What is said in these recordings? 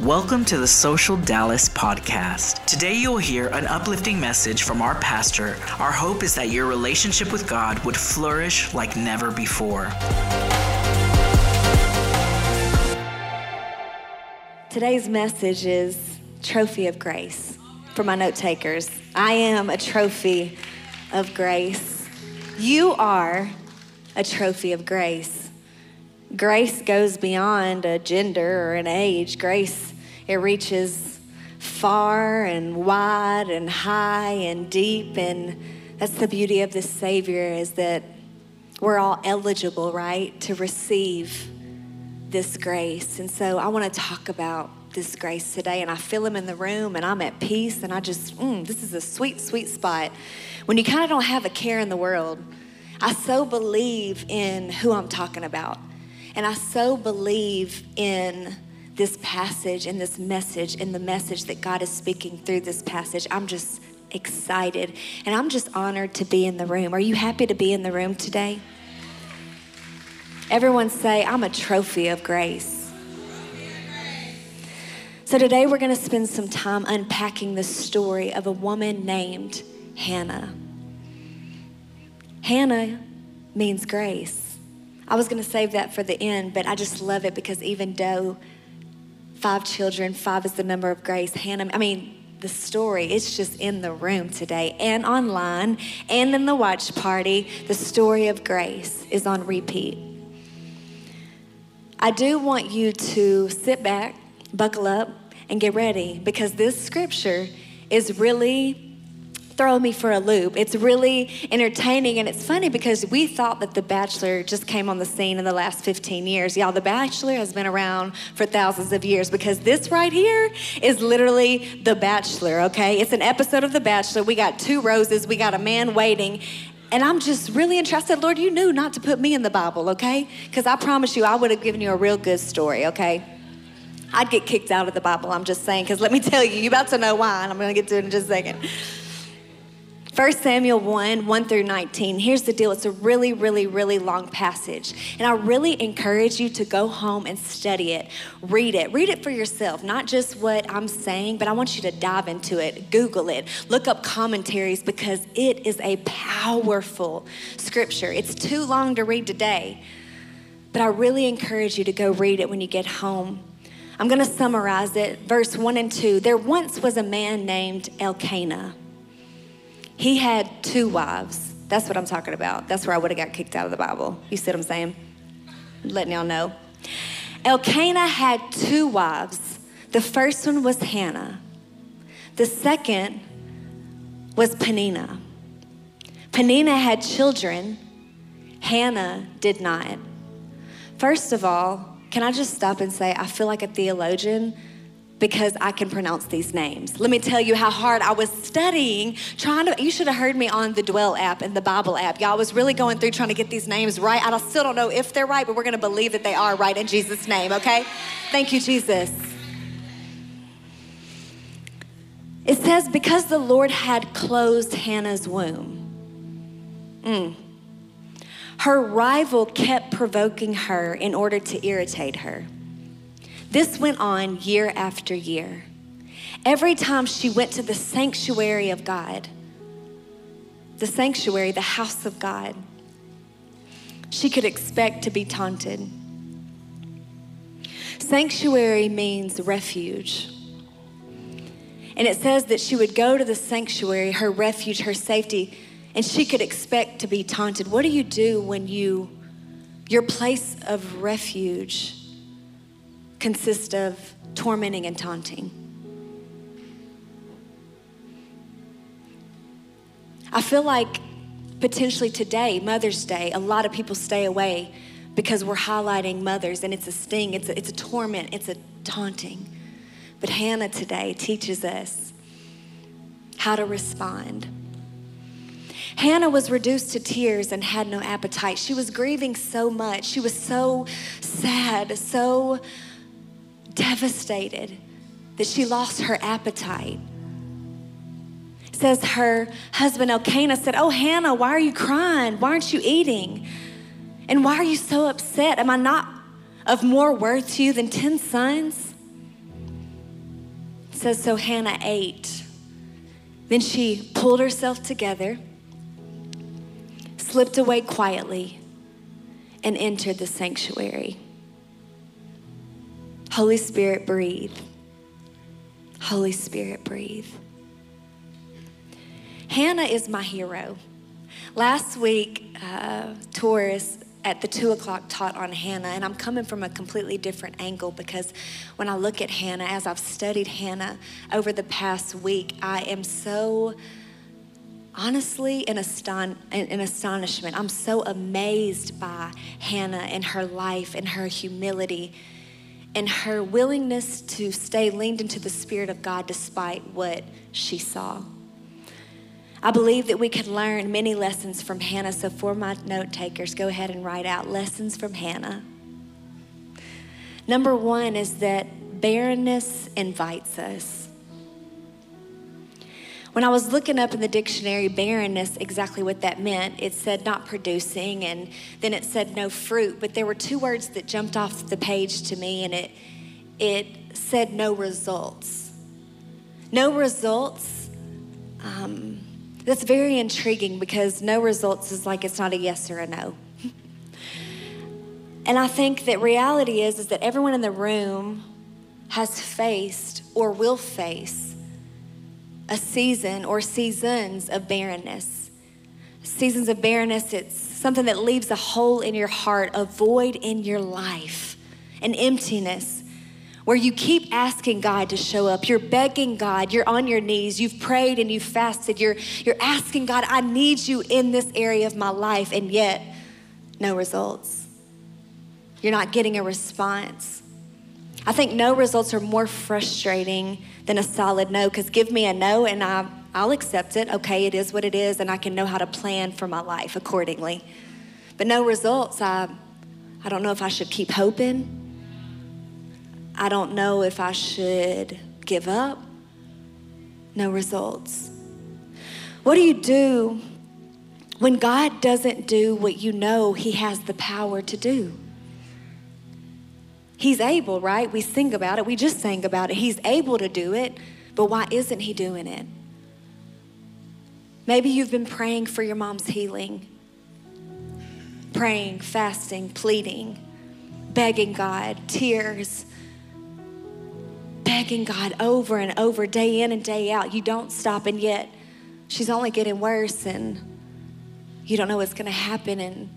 Welcome to the Social Dallas podcast. Today you'll hear an uplifting message from our pastor. Our hope is that your relationship with God would flourish like never before. Today's message is Trophy of Grace for my note takers. I am a trophy of grace. You are a trophy of grace. Grace goes beyond a gender or an age. Grace, it reaches far and wide and high and deep. And that's the beauty of this Savior is that we're all eligible, right, to receive this grace. And so I want to talk about this grace today. And I feel Him in the room and I'm at peace. And I just, mm, this is a sweet, sweet spot. When you kind of don't have a care in the world, I so believe in who I'm talking about. And I so believe in this passage and this message and the message that God is speaking through this passage. I'm just excited and I'm just honored to be in the room. Are you happy to be in the room today? Everyone say, I'm a trophy of grace. So today we're going to spend some time unpacking the story of a woman named Hannah. Hannah means grace. I was going to save that for the end, but I just love it because even though five children, five is the number of grace, Hannah, I mean, the story, it's just in the room today and online and in the watch party. The story of grace is on repeat. I do want you to sit back, buckle up, and get ready because this scripture is really throwing me for a loop. It's really entertaining and it's funny because we thought that The Bachelor just came on the scene in the last 15 years. Y'all, The Bachelor has been around for thousands of years because this right here is literally The Bachelor, okay? It's an episode of The Bachelor. We got two roses, we got a man waiting, and I'm just really interested. Lord, you knew not to put me in the Bible, okay? Because I promise you, I would have given you a real good story, okay? I'd get kicked out of the Bible, I'm just saying, because let me tell you, you're about to know why, and I'm going to get to it in just a second. 1 Samuel 1 1 through 19. Here's the deal it's a really, really, really long passage. And I really encourage you to go home and study it, read it. Read it for yourself, not just what I'm saying, but I want you to dive into it, Google it, look up commentaries because it is a powerful scripture. It's too long to read today, but I really encourage you to go read it when you get home. I'm going to summarize it. Verse 1 and 2. There once was a man named Elkanah he had two wives. That's what I'm talking about. That's where I would have got kicked out of the Bible. You see what I'm saying? Letting y'all know. Elkanah had two wives. The first one was Hannah. The second was Peninnah. Peninnah had children. Hannah did not. First of all, can I just stop and say, I feel like a theologian because I can pronounce these names. Let me tell you how hard I was studying, trying to, you should have heard me on the Dwell app and the Bible app. Y'all was really going through trying to get these names right. I still don't know if they're right, but we're to believe that they are right in Jesus' name, okay? Thank you, Jesus. It says, because the Lord had closed Hannah's womb, mm, her rival kept provoking her in order to irritate her. This went on year after year. Every time she went to the sanctuary of God, the sanctuary, the house of God, she could expect to be taunted. Sanctuary means refuge. And it says that she would go to the sanctuary, her refuge, her safety, and she could expect to be taunted. What do you do when you, your place of refuge, consist of tormenting and taunting. I feel like potentially today, Mother's Day, a lot of people stay away because we're highlighting mothers and it's a sting, it's a, it's a torment, it's a taunting. But Hannah today teaches us how to respond. Hannah was reduced to tears and had no appetite. She was grieving so much. She was so sad, so devastated that she lost her appetite. It says her husband Elkanah said, Oh, Hannah, why are you crying? Why aren't you eating? And why are you so upset? Am I not of more worth to you than 10 sons? says, So Hannah ate. Then she pulled herself together, slipped away quietly, and entered the sanctuary. Holy Spirit, breathe. Holy Spirit, breathe. Hannah is my hero. Last week, uh, Taurus at the two o'clock taught on Hannah, and I'm coming from a completely different angle because when I look at Hannah, as I've studied Hannah over the past week, I am so honestly in, aston- in astonishment. I'm so amazed by Hannah and her life and her humility and her willingness to stay leaned into the Spirit of God despite what she saw. I believe that we could learn many lessons from Hannah. So, for my note takers, go ahead and write out lessons from Hannah. Number one is that barrenness invites us. When I was looking up in the dictionary barrenness, exactly what that meant, it said not producing, and then it said no fruit. But there were two words that jumped off the page to me, and it, it said no results. No results. Um, that's very intriguing because no results is like it's not a yes or a no. and I think that reality is is that everyone in the room has faced or will face a season or seasons of barrenness. Seasons of barrenness, it's something that leaves a hole in your heart, a void in your life, an emptiness where you keep asking God to show up. You're begging God, you're on your knees, you've prayed and you've fasted, you're, you're asking God, I need you in this area of my life, and yet no results. You're not getting a response. I think no results are more frustrating than a solid no, because give me a no and I, I'll accept it. Okay, it is what it is, and I can know how to plan for my life accordingly. But no results, I, I don't know if I should keep hoping. I don't know if I should give up. No results. What do you do when God doesn't do what you know He has the power to do? He's able, right? We sing about it. We just sang about it. He's able to do it, but why isn't He doing it? Maybe you've been praying for your mom's healing, praying, fasting, pleading, begging God, tears begging God over and over, day in and day out. You don't stop, and yet she's only getting worse, and you don't know what's going to happen, and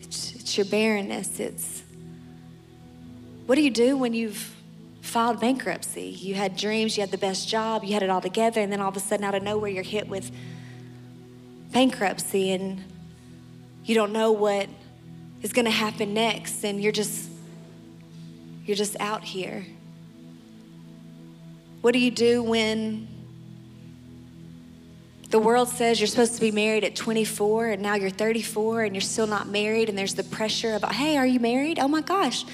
it's, it's your barrenness. It's what do you do when you've filed bankruptcy? You had dreams, you had the best job, you had it all together, and then all of a sudden, out of nowhere, you're hit with bankruptcy, and you don't know what is going to happen next, and you're just you're just out here. What do you do when the world says you're supposed to be married at 24 and now you're 34 and you're still not married and there's the pressure about, hey, are you married? Oh my gosh.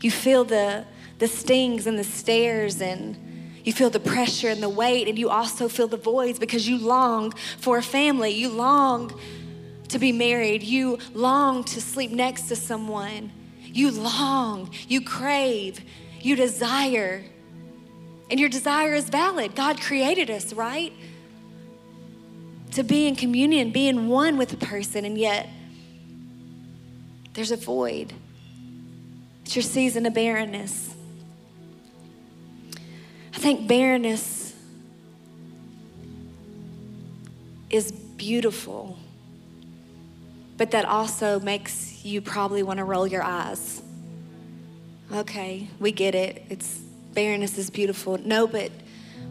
You feel the, the stings and the stares and you feel the pressure and the weight and you also feel the voids because you long for a family. You long to be married. You long to sleep next to someone. You long, you crave, you desire and your desire is valid. God created us, right? To be in communion, be in one with a person, and yet there's a void. It's your season of barrenness. I think barrenness is beautiful, but that also makes you probably want to roll your eyes. Okay, we get it. It's barrenness is beautiful. No, but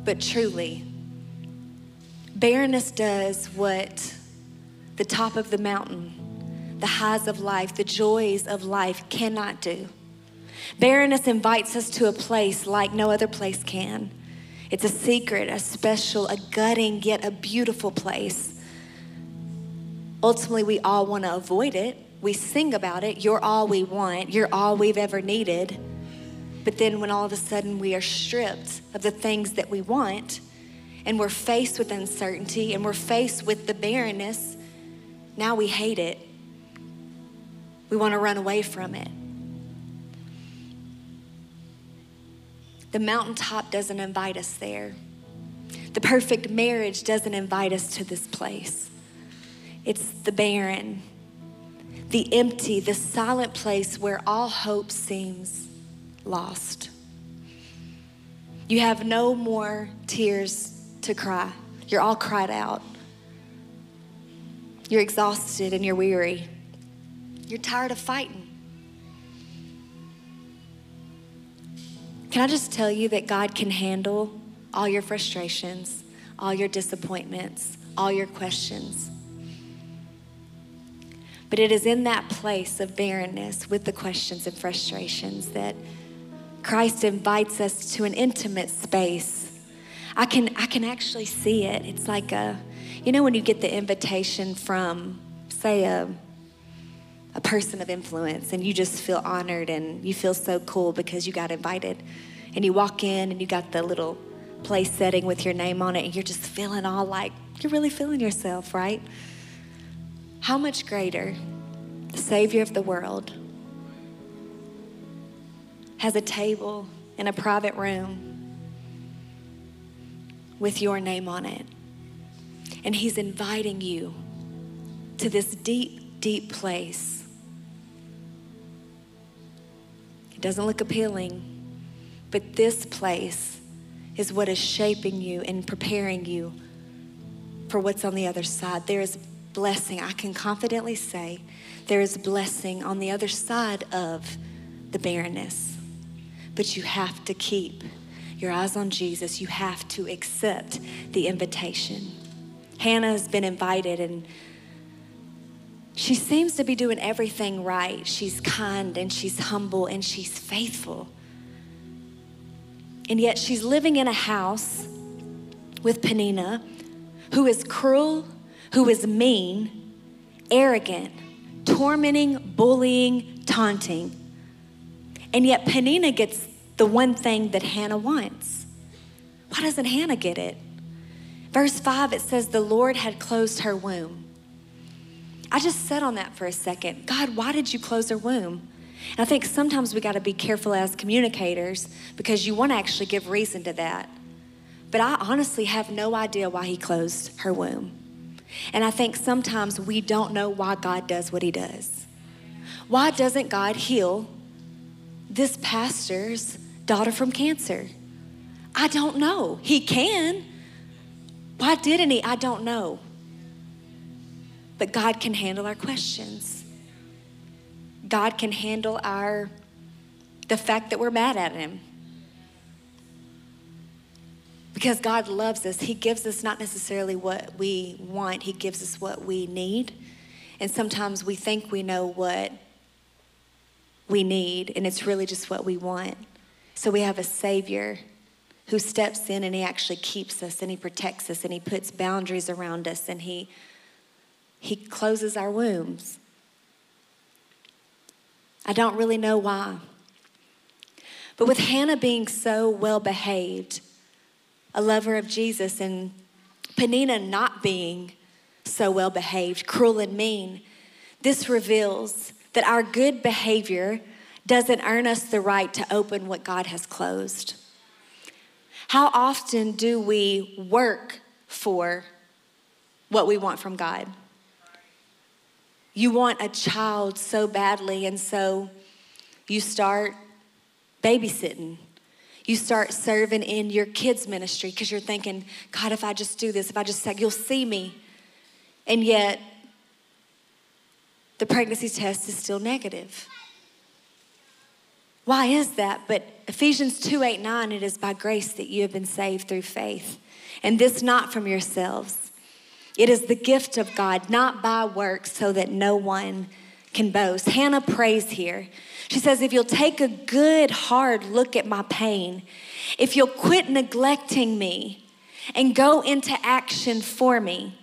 but truly, barrenness does what the top of the mountain, the highs of life, the joys of life cannot do. Barrenness invites us to a place like no other place can. It's a secret, a special, a gutting, yet a beautiful place. Ultimately, we all want to avoid it. We sing about it. You're all we want. You're all we've ever needed. But then when all of a sudden we are stripped of the things that we want and we're faced with uncertainty and we're faced with the barrenness, now we hate it. We want to run away from it. The mountaintop doesn't invite us there. The perfect marriage doesn't invite us to this place. It's the barren, the empty, the silent place where all hope seems lost. You have no more tears to cry. You're all cried out. You're exhausted and you're weary. You're tired of fighting. Can I just tell you that God can handle all your frustrations, all your disappointments, all your questions? But it is in that place of barrenness with the questions and frustrations that Christ invites us to an intimate space. I can, I can actually see it. It's like a, you know, when you get the invitation from, say, a, a person of influence and you just feel honored and you feel so cool because you got invited. And you walk in and you got the little place setting with your name on it and you're just feeling all like, you're really feeling yourself, right? How much greater the Savior of the world has a table in a private room with your name on it. And He's inviting you to this deep, deep place. It doesn't look appealing, but this place is what is shaping you and preparing you for what's on the other side. There is blessing. I can confidently say there is blessing on the other side of the barrenness. But you have to keep your eyes on Jesus. You have to accept the invitation. Hannah has been invited and she seems to be doing everything right. She's kind and she's humble and she's faithful. And yet she's living in a house with Peninnah, who is cruel, who is mean, arrogant, tormenting, bullying, taunting. And yet Peninnah gets the one thing that Hannah wants. Why doesn't Hannah get it? Verse 5, it says, The Lord had closed her womb. I just sat on that for a second. God, why did you close her womb? And I think sometimes we got to be careful as communicators because you want to actually give reason to that. But I honestly have no idea why he closed her womb. And I think sometimes we don't know why God does what he does. Why doesn't God heal this pastor's daughter from cancer? I don't know. He can. Why didn't he? I don't know. But God can handle our questions. God can handle our the fact that we're mad at him. Because God loves us. He gives us not necessarily what we want, He gives us what we need. And sometimes we think we know what we need, and it's really just what we want. So we have a Savior who steps in and He actually keeps us and He protects us and He puts boundaries around us and He, he closes our wombs. I don't really know why. But with Hannah being so well behaved, a lover of Jesus, and Peninnah not being so well behaved, cruel and mean, this reveals that our good behavior doesn't earn us the right to open what God has closed. How often do we work for what we want from God? You want a child so badly, and so you start babysitting you start serving in your kids' ministry because you're thinking, God, if I just do this, if I just say, you'll see me. And yet, the pregnancy test is still negative. Why is that? But Ephesians 2 8 9, it is by grace that you have been saved through faith. And this not from yourselves. It is the gift of God, not by works, so that no one can boast. Hannah prays here. She says, If you'll take a good, hard look at my pain, if you'll quit neglecting me and go into action for me,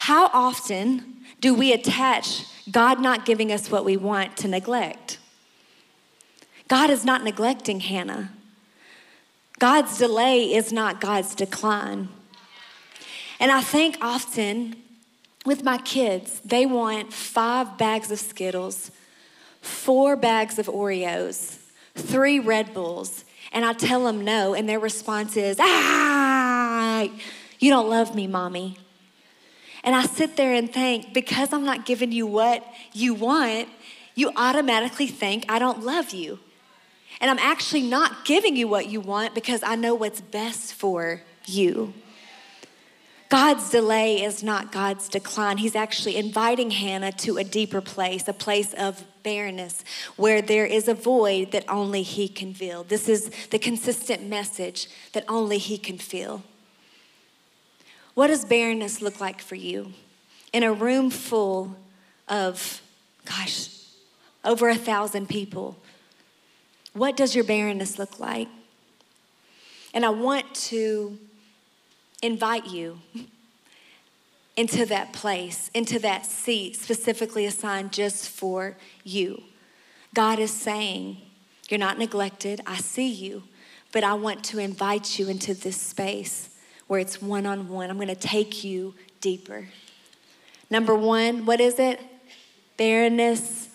how often do we attach God not giving us what we want to neglect? God is not neglecting Hannah. God's delay is not God's decline. And I think often with my kids, they want five bags of Skittles four bags of Oreos, three Red Bulls, And I tell them no, and their response is, ah, you don't love me, mommy. And I sit there and think, because I'm not giving you what you want, you automatically think I don't love you. And I'm actually not giving you what you want because I know what's best for you. God's delay is not God's decline. He's actually inviting Hannah to a deeper place, a place of barrenness where there is a void that only He can fill. This is the consistent message that only He can fill. What does barrenness look like for you? In a room full of, gosh, over a thousand people, what does your barrenness look like? And I want to invite you into that place, into that seat specifically assigned just for you. God is saying, You're not neglected. I see you, but I want to invite you into this space where it's one on one. I'm going to take you deeper. Number one, what is it? Barrenness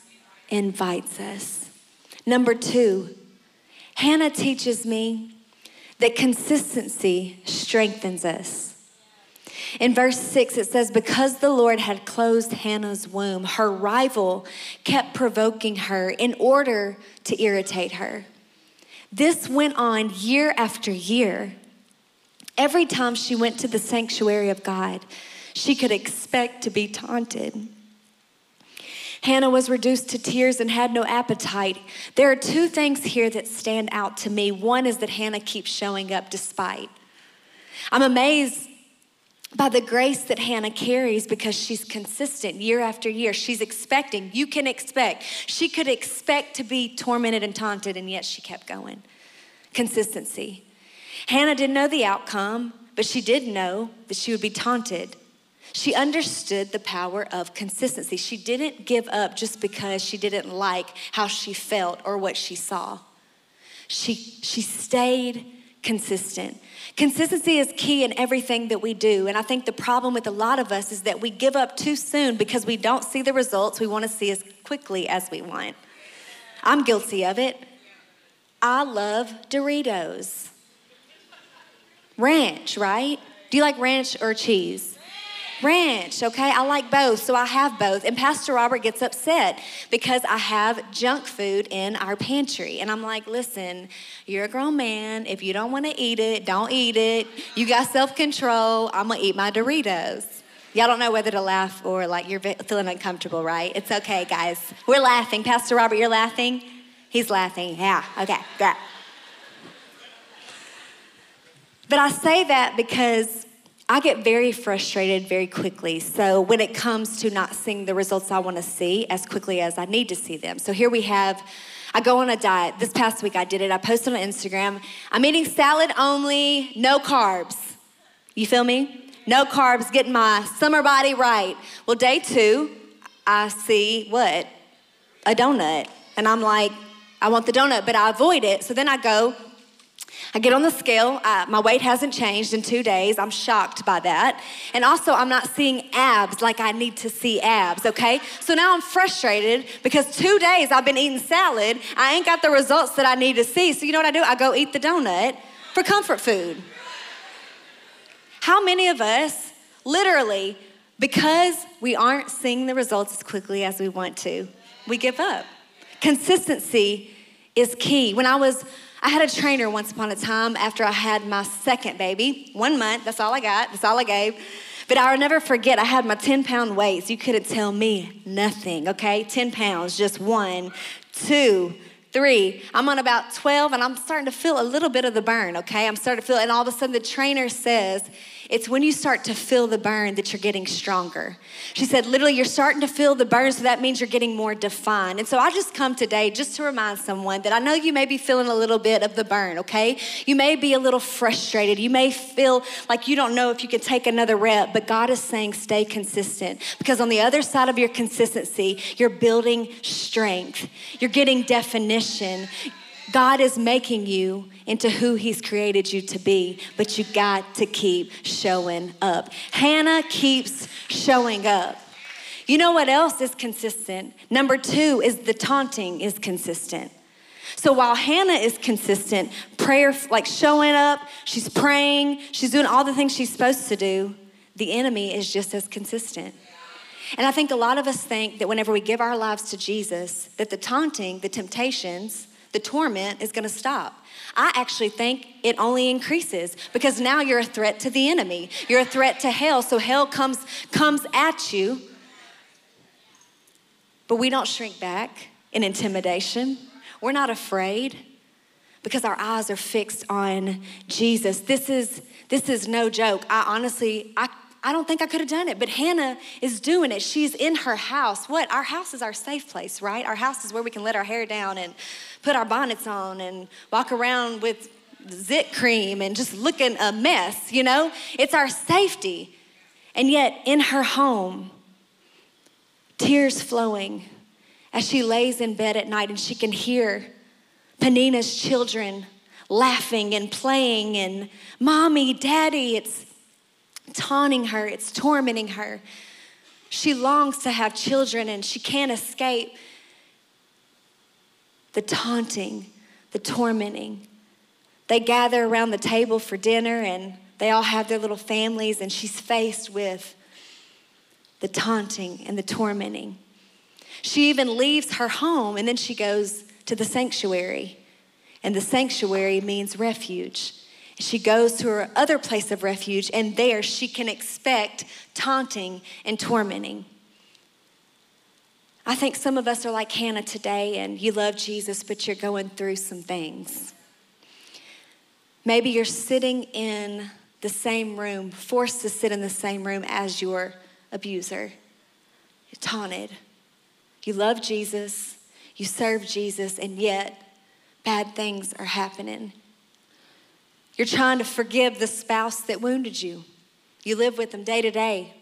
invites us. Number two, Hannah teaches me that consistency strengthens us. In verse 6, it says, Because the Lord had closed Hannah's womb, her rival kept provoking her in order to irritate her. This went on year after year. Every time she went to the sanctuary of God, she could expect to be taunted. Hannah was reduced to tears and had no appetite. There are two things here that stand out to me. One is that Hannah keeps showing up despite. I'm amazed by the grace that Hannah carries because she's consistent year after year. She's expecting, you can expect. She could expect to be tormented and taunted, and yet she kept going. Consistency. Hannah didn't know the outcome, but she did know that she would be taunted. She understood the power of consistency. She didn't give up just because she didn't like how she felt or what she saw. She, she stayed consistent. Consistency is key in everything that we do. And I think the problem with a lot of us is that we give up too soon because we don't see the results we want to see as quickly as we want. I'm guilty of it. I love Doritos. Ranch, right? Do you like ranch or cheese? Ranch, okay? I like both, so I have both. And Pastor Robert gets upset because I have junk food in our pantry. And I'm like, listen, you're a grown man. If you don't want to eat it, don't eat it. You got self control. I'm going to eat my Doritos. Y'all don't know whether to laugh or like you're feeling uncomfortable, right? It's okay, guys. We're laughing. Pastor Robert, you're laughing? He's laughing. Yeah, okay, great. But I say that because I get very frustrated very quickly. So when it comes to not seeing the results I want to see as quickly as I need to see them. So here we have I go on a diet. This past week I did it. I posted on Instagram. I'm eating salad only, no carbs. You feel me? No carbs, getting my summer body right. Well, day 2, I see what? A donut. And I'm like, I want the donut, but I avoid it. So then I go I get on the scale. Uh, my weight hasn't changed in two days. I'm shocked by that. And also, I'm not seeing abs like I need to see abs, okay? So now I'm frustrated because two days I've been eating salad. I ain't got the results that I need to see. So you know what I do? I go eat the donut for comfort food. How many of us, literally, because we aren't seeing the results as quickly as we want to, we give up? Consistency is key. When I was I had a trainer once upon a time after I had my second baby. One month, that's all I got, that's all I gave. But I'll never forget, I had my 10 pound weights. You couldn't tell me nothing, okay? 10 pounds, just one, two, three. I'm on about 12 and I'm starting to feel a little bit of the burn, okay? I'm starting to feel, and all of a sudden the trainer says, it's when you start to feel the burn that you're getting stronger. She said, literally, you're starting to feel the burn, so that means you're getting more defined. And so I just come today just to remind someone that I know you may be feeling a little bit of the burn, okay? You may be a little frustrated. You may feel like you don't know if you can take another rep, but God is saying stay consistent because on the other side of your consistency, you're building strength, you're getting definition. God is making you into who He's created you to be, but you got to keep showing up. Hannah keeps showing up. You know what else is consistent? Number two is the taunting is consistent. So while Hannah is consistent, prayer, like showing up, she's praying, she's doing all the things she's supposed to do, the enemy is just as consistent. And I think a lot of us think that whenever we give our lives to Jesus, that the taunting, the temptations, the torment is going to stop. I actually think it only increases because now you're a threat to the enemy. You're a threat to hell. So hell comes comes at you. But we don't shrink back in intimidation. We're not afraid because our eyes are fixed on Jesus. This is this is no joke. I honestly I I don't think I could have done it, but Hannah is doing it. She's in her house. What? Our house is our safe place, right? Our house is where we can let our hair down and put our bonnets on and walk around with zit cream and just looking a mess, you know? It's our safety. And yet, in her home, tears flowing as she lays in bed at night and she can hear Peninnah's children laughing and playing and mommy, daddy, it's taunting her, it's tormenting her. She longs to have children and she can't escape the taunting, the tormenting. They gather around the table for dinner and they all have their little families, and she's faced with the taunting and the tormenting. She even leaves her home and then she goes to the sanctuary. And the sanctuary means refuge. She goes to her other place of refuge, and there she can expect taunting and tormenting. I think some of us are like Hannah today, and you love Jesus, but you're going through some things. Maybe you're sitting in the same room, forced to sit in the same room as your abuser. You're taunted. You love Jesus, you serve Jesus, and yet bad things are happening. You're trying to forgive the spouse that wounded you. You live with them day to day,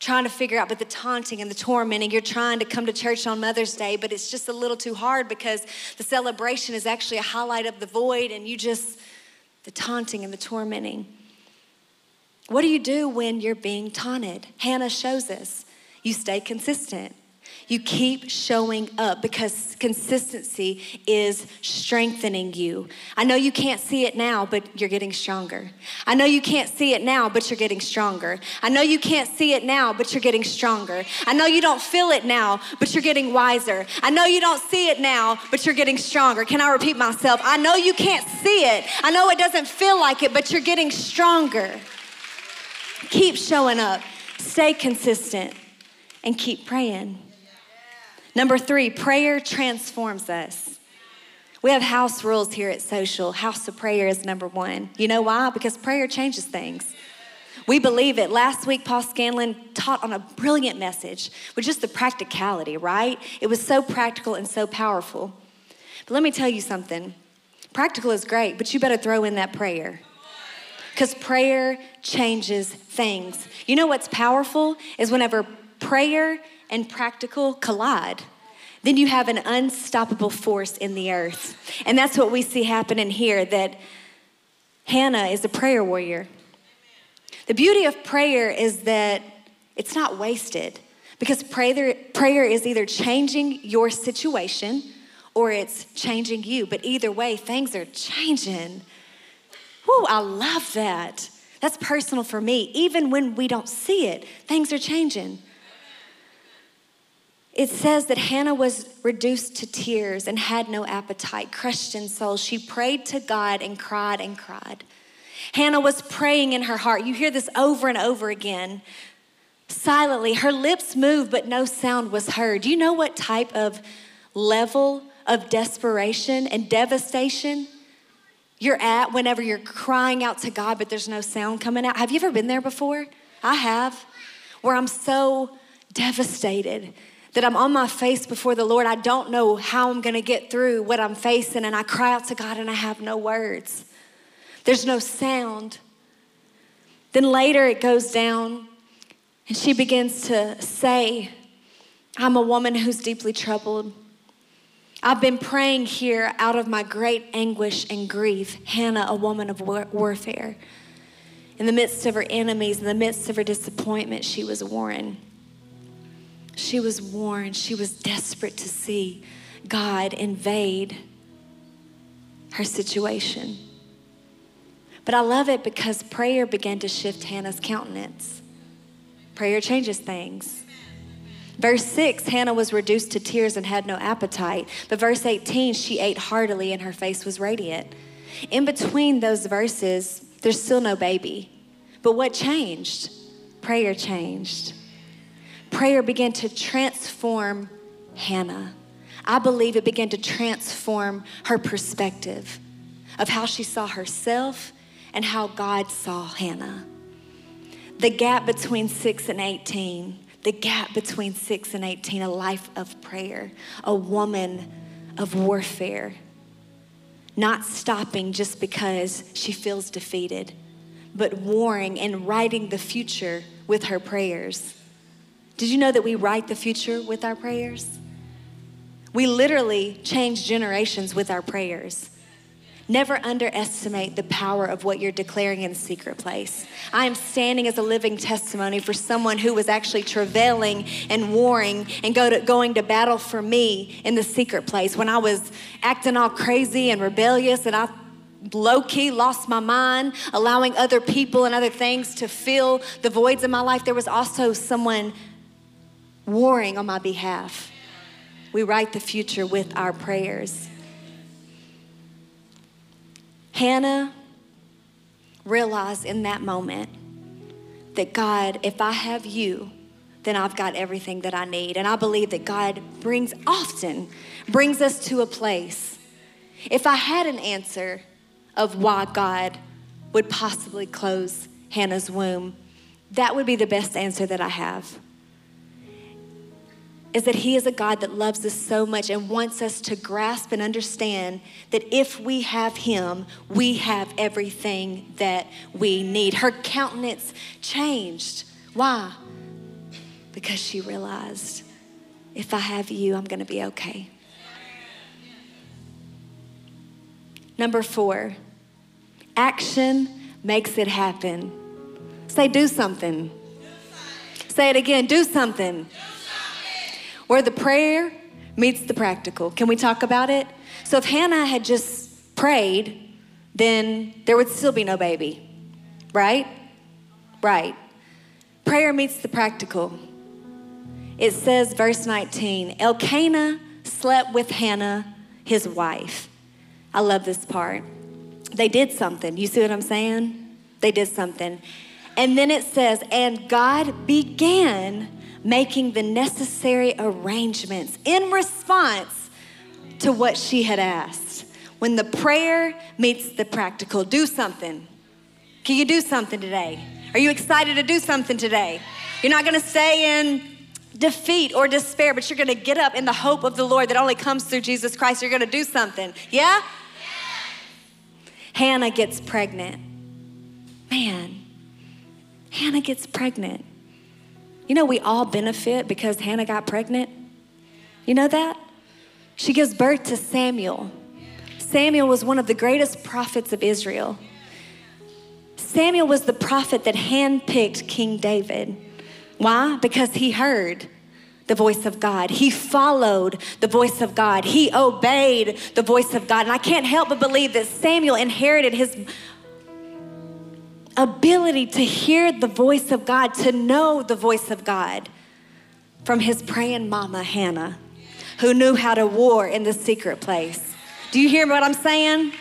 trying to figure out, but the taunting and the tormenting, you're trying to come to church on Mother's Day, but it's just a little too hard because the celebration is actually a highlight of the void, and you just, the taunting and the tormenting. What do you do when you're being taunted? Hannah shows us you stay consistent. You keep showing up because consistency is strengthening you. I know you can't see it now, but you're getting stronger. I know you can't see it now, but you're getting stronger. I know you can't see it now, but you're getting stronger. I know you don't feel it now, but you're getting wiser. I know you don't see it now, but you're getting stronger. Can I repeat myself? I know you can't see it. I know it doesn't feel like it, but you're getting stronger. Keep showing up, stay consistent, and keep praying. Number three, prayer transforms us. We have house rules here at Social. House of prayer is number one. You know why? Because prayer changes things. We believe it. Last week, Paul Scanlon taught on a brilliant message with just the practicality, right? It was so practical and so powerful. But let me tell you something practical is great, but you better throw in that prayer. Because prayer changes things. You know what's powerful is whenever prayer and practical collide, then you have an unstoppable force in the earth. And that's what we see happening here that Hannah is a prayer warrior. The beauty of prayer is that it's not wasted because prayer, prayer is either changing your situation or it's changing you. But either way, things are changing. Whoa, I love that. That's personal for me. Even when we don't see it, things are changing it says that Hannah was reduced to tears and had no appetite, crushed in soul. She prayed to God and cried and cried. Hannah was praying in her heart. You hear this over and over again. Silently, her lips moved, but no sound was heard. Do you know what type of level of desperation and devastation you're at whenever you're crying out to God, but there's no sound coming out? Have you ever been there before? I have, where I'm so devastated that I'm on my face before the Lord. I don't know how I'm going to get through what I'm facing, and I cry out to God and I have no words. There's no sound. Then later it goes down, and she begins to say, I'm a woman who's deeply troubled. I've been praying here out of my great anguish and grief. Hannah, a woman of war- warfare. In the midst of her enemies, in the midst of her disappointment, she was worn. She was worn. She was desperate to see God invade her situation. But I love it because prayer began to shift Hannah's countenance. Prayer changes things. Verse 6, Hannah was reduced to tears and had no appetite. But verse 18, she ate heartily and her face was radiant. In between those verses, there's still no baby. But what changed? Prayer changed. Prayer began to transform Hannah. I believe it began to transform her perspective of how she saw herself and how God saw Hannah. The gap between 6 and 18, the gap between 6 and 18, a life of prayer, a woman of warfare, not stopping just because she feels defeated, but warring and writing the future with her prayers. Did you know that we write the future with our prayers? We literally change generations with our prayers. Never underestimate the power of what you're declaring in the secret place. I am standing as a living testimony for someone who was actually travailing and warring and go to, going to battle for me in the secret place when I was acting all crazy and rebellious and I low key lost my mind, allowing other people and other things to fill the voids in my life. There was also someone warring on my behalf. We write the future with our prayers. Hannah realized in that moment that God, if I have you, then I've got everything that I need. And I believe that God brings often brings us to a place. If I had an answer of why God would possibly close Hannah's womb, that would be the best answer that I have is that He is a God that loves us so much and wants us to grasp and understand that if we have Him, we have everything that we need. Her countenance changed. Why? Because she realized if I have you, I'm going to be okay. Number four, action makes it happen. Say, do something. Say it again, do something where the prayer meets the practical. Can we talk about it? So if Hannah had just prayed, then there would still be no baby, right? Right. Prayer meets the practical. It says, verse 19 Elkanah slept with Hannah, his wife. I love this part. They did something. You see what I'm saying? They did something. And then it says, and God began making the necessary arrangements in response to what she had asked. When the prayer meets the practical, do something. Can you do something today? Are you excited to do something today? You're not gonna stay in defeat or despair, but you're gonna get up in the hope of the Lord that only comes through Jesus Christ. You're gonna do something. Yeah? Hannah gets pregnant. Man, Hannah gets pregnant. You know, we all benefit because Hannah got pregnant. You know that? She gives birth to Samuel. Samuel was one of the greatest prophets of Israel. Samuel was the prophet that handpicked King David. Why? Because he heard the voice of God. He followed the voice of God. He obeyed the voice of God. And I can't help but believe that Samuel inherited his ability to hear the voice of God, to know the voice of God from his praying mama, Hannah, who knew how to war in the secret place. Do you hear what I'm saying?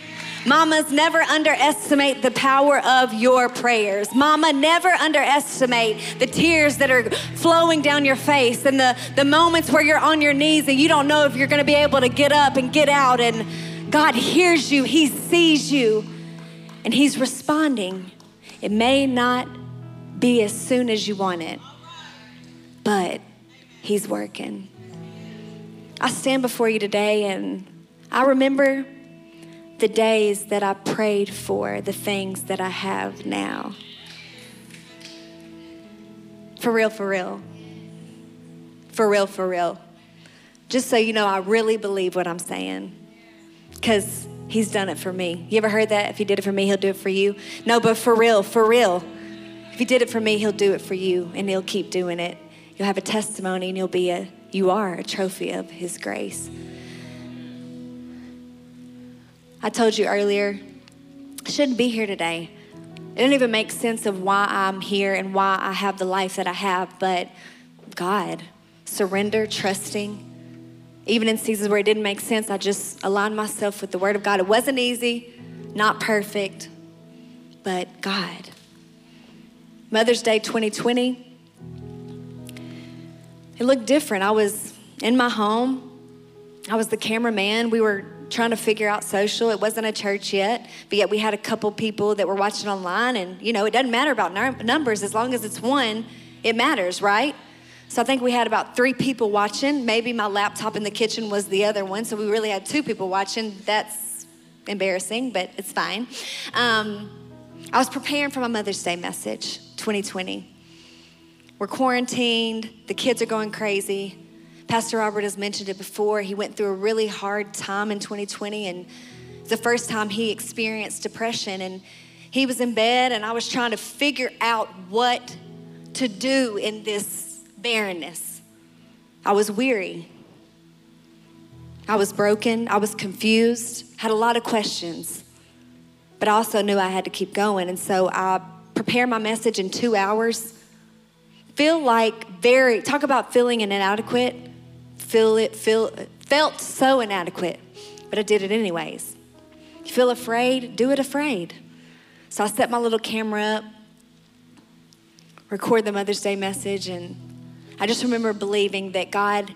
Mamas, never underestimate the power of your prayers. Mama, never underestimate the tears that are flowing down your face and the, the moments where you're on your knees and you don't know if you're going to be able to get up and get out. And God hears you, He sees you, and He's responding. It may not be as soon as you want it, but He's working. I stand before you today and I remember the days that I prayed for the things that I have now. For real, for real. For real, for real. Just so you know, I really believe what I'm saying. Because He's done it for me. You ever heard that? If he did it for me, he'll do it for you. No, but for real, for real. If he did it for me, he'll do it for you and he'll keep doing it. You'll have a testimony and you'll be a, you are a trophy of his grace. I told you earlier, I shouldn't be here today. It didn't even make sense of why I'm here and why I have the life that I have, but God, surrender, trusting. Even in seasons where it didn't make sense, I just aligned myself with the Word of God. It wasn't easy, not perfect, but God. Mother's Day 2020, it looked different. I was in my home, I was the cameraman. We were trying to figure out social. It wasn't a church yet, but yet we had a couple people that were watching online. And, you know, it doesn't matter about numbers as long as it's one, it matters, right? So I think we had about three people watching. Maybe my laptop in the kitchen was the other one. So we really had two people watching. That's embarrassing, but it's fine. Um, I was preparing for my Mother's Day message 2020. We're quarantined, the kids are going crazy. Pastor Robert has mentioned it before. He went through a really hard time in 2020, and the first time he experienced depression. And he was in bed, and I was trying to figure out what to do in this barrenness. I was weary. I was broken. I was confused, had a lot of questions, but I also knew I had to keep going. And so I prepared my message in two hours. Feel like very, talk about feeling inadequate feel it, feel, felt so inadequate, but I did it anyways. You feel afraid? Do it afraid. So I set my little camera up, record the Mother's Day message, and I just remember believing that God,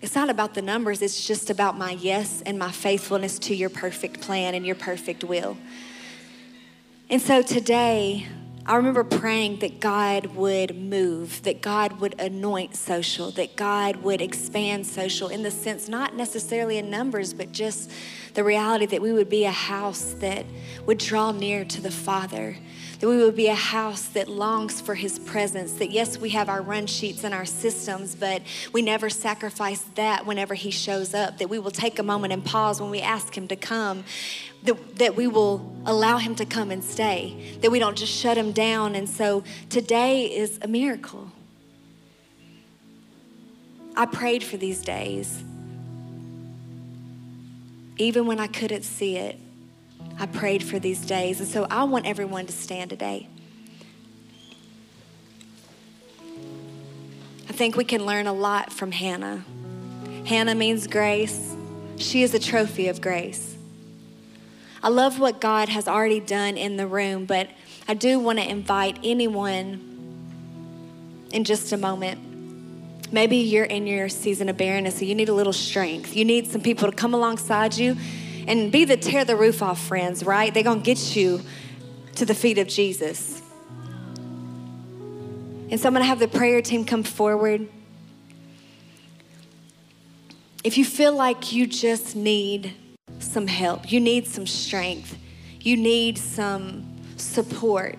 it's not about the numbers, it's just about my yes and my faithfulness to your perfect plan and your perfect will. And so today, I remember praying that God would move, that God would anoint social, that God would expand social in the sense, not necessarily in numbers, but just the reality that we would be a house that would draw near to the Father, that we would be a house that longs for His presence. That yes, we have our run sheets and our systems, but we never sacrifice that whenever He shows up. That we will take a moment and pause when we ask Him to come that, that we will allow him to come and stay, that we don't just shut him down. And so today is a miracle. I prayed for these days. Even when I couldn't see it, I prayed for these days. And so I want everyone to stand today. I think we can learn a lot from Hannah. Hannah means grace. She is a trophy of grace. I love what God has already done in the room, but I do want to invite anyone in just a moment. Maybe you're in your season of barrenness, so you need a little strength. You need some people to come alongside you and be the tear the roof off friends, right? They're going to get you to the feet of Jesus. And so I'm going to have the prayer team come forward. If you feel like you just need some help. You need some strength. You need some support.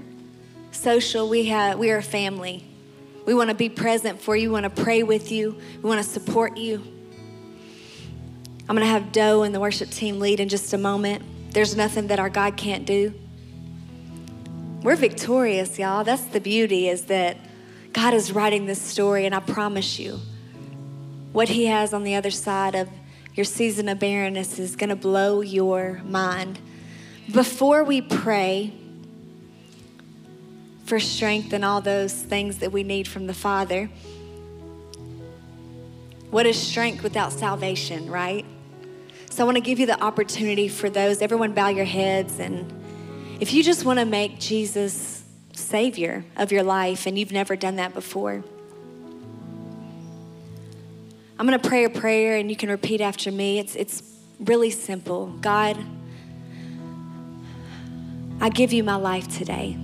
Social, we have we are a family. We want to be present for you. We want to pray with you. We want to support you. I'm going to have Doe and the worship team lead in just a moment. There's nothing that our God can't do. We're victorious, y'all. That's the beauty is that God is writing this story and I promise you what he has on the other side of your season of barrenness is going to blow your mind. Before we pray for strength and all those things that we need from the Father, what is strength without salvation, right? So I want to give you the opportunity for those. Everyone, bow your heads. And if you just want to make Jesus Savior of your life and you've never done that before, I'm going to pray a prayer and you can repeat after me. It's, it's really simple. God, I give you my life today.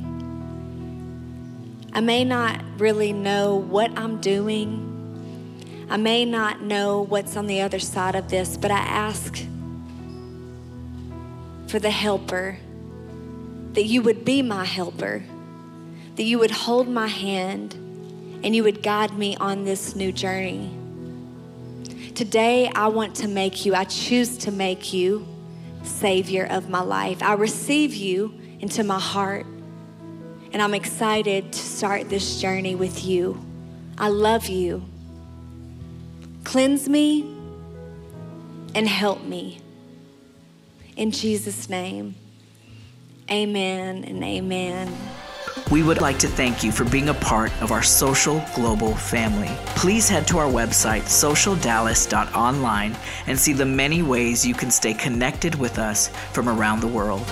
I may not really know what I'm doing. I may not know what's on the other side of this, but I ask for the helper, that you would be my helper, that you would hold my hand and you would guide me on this new journey. Today, I want to make you, I choose to make you Savior of my life. I receive you into my heart, and I'm excited to start this journey with you. I love you. Cleanse me and help me. In Jesus' name, amen and amen. We would like to thank you for being a part of our social global family. Please head to our website, socialdallas.online, and see the many ways you can stay connected with us from around the world.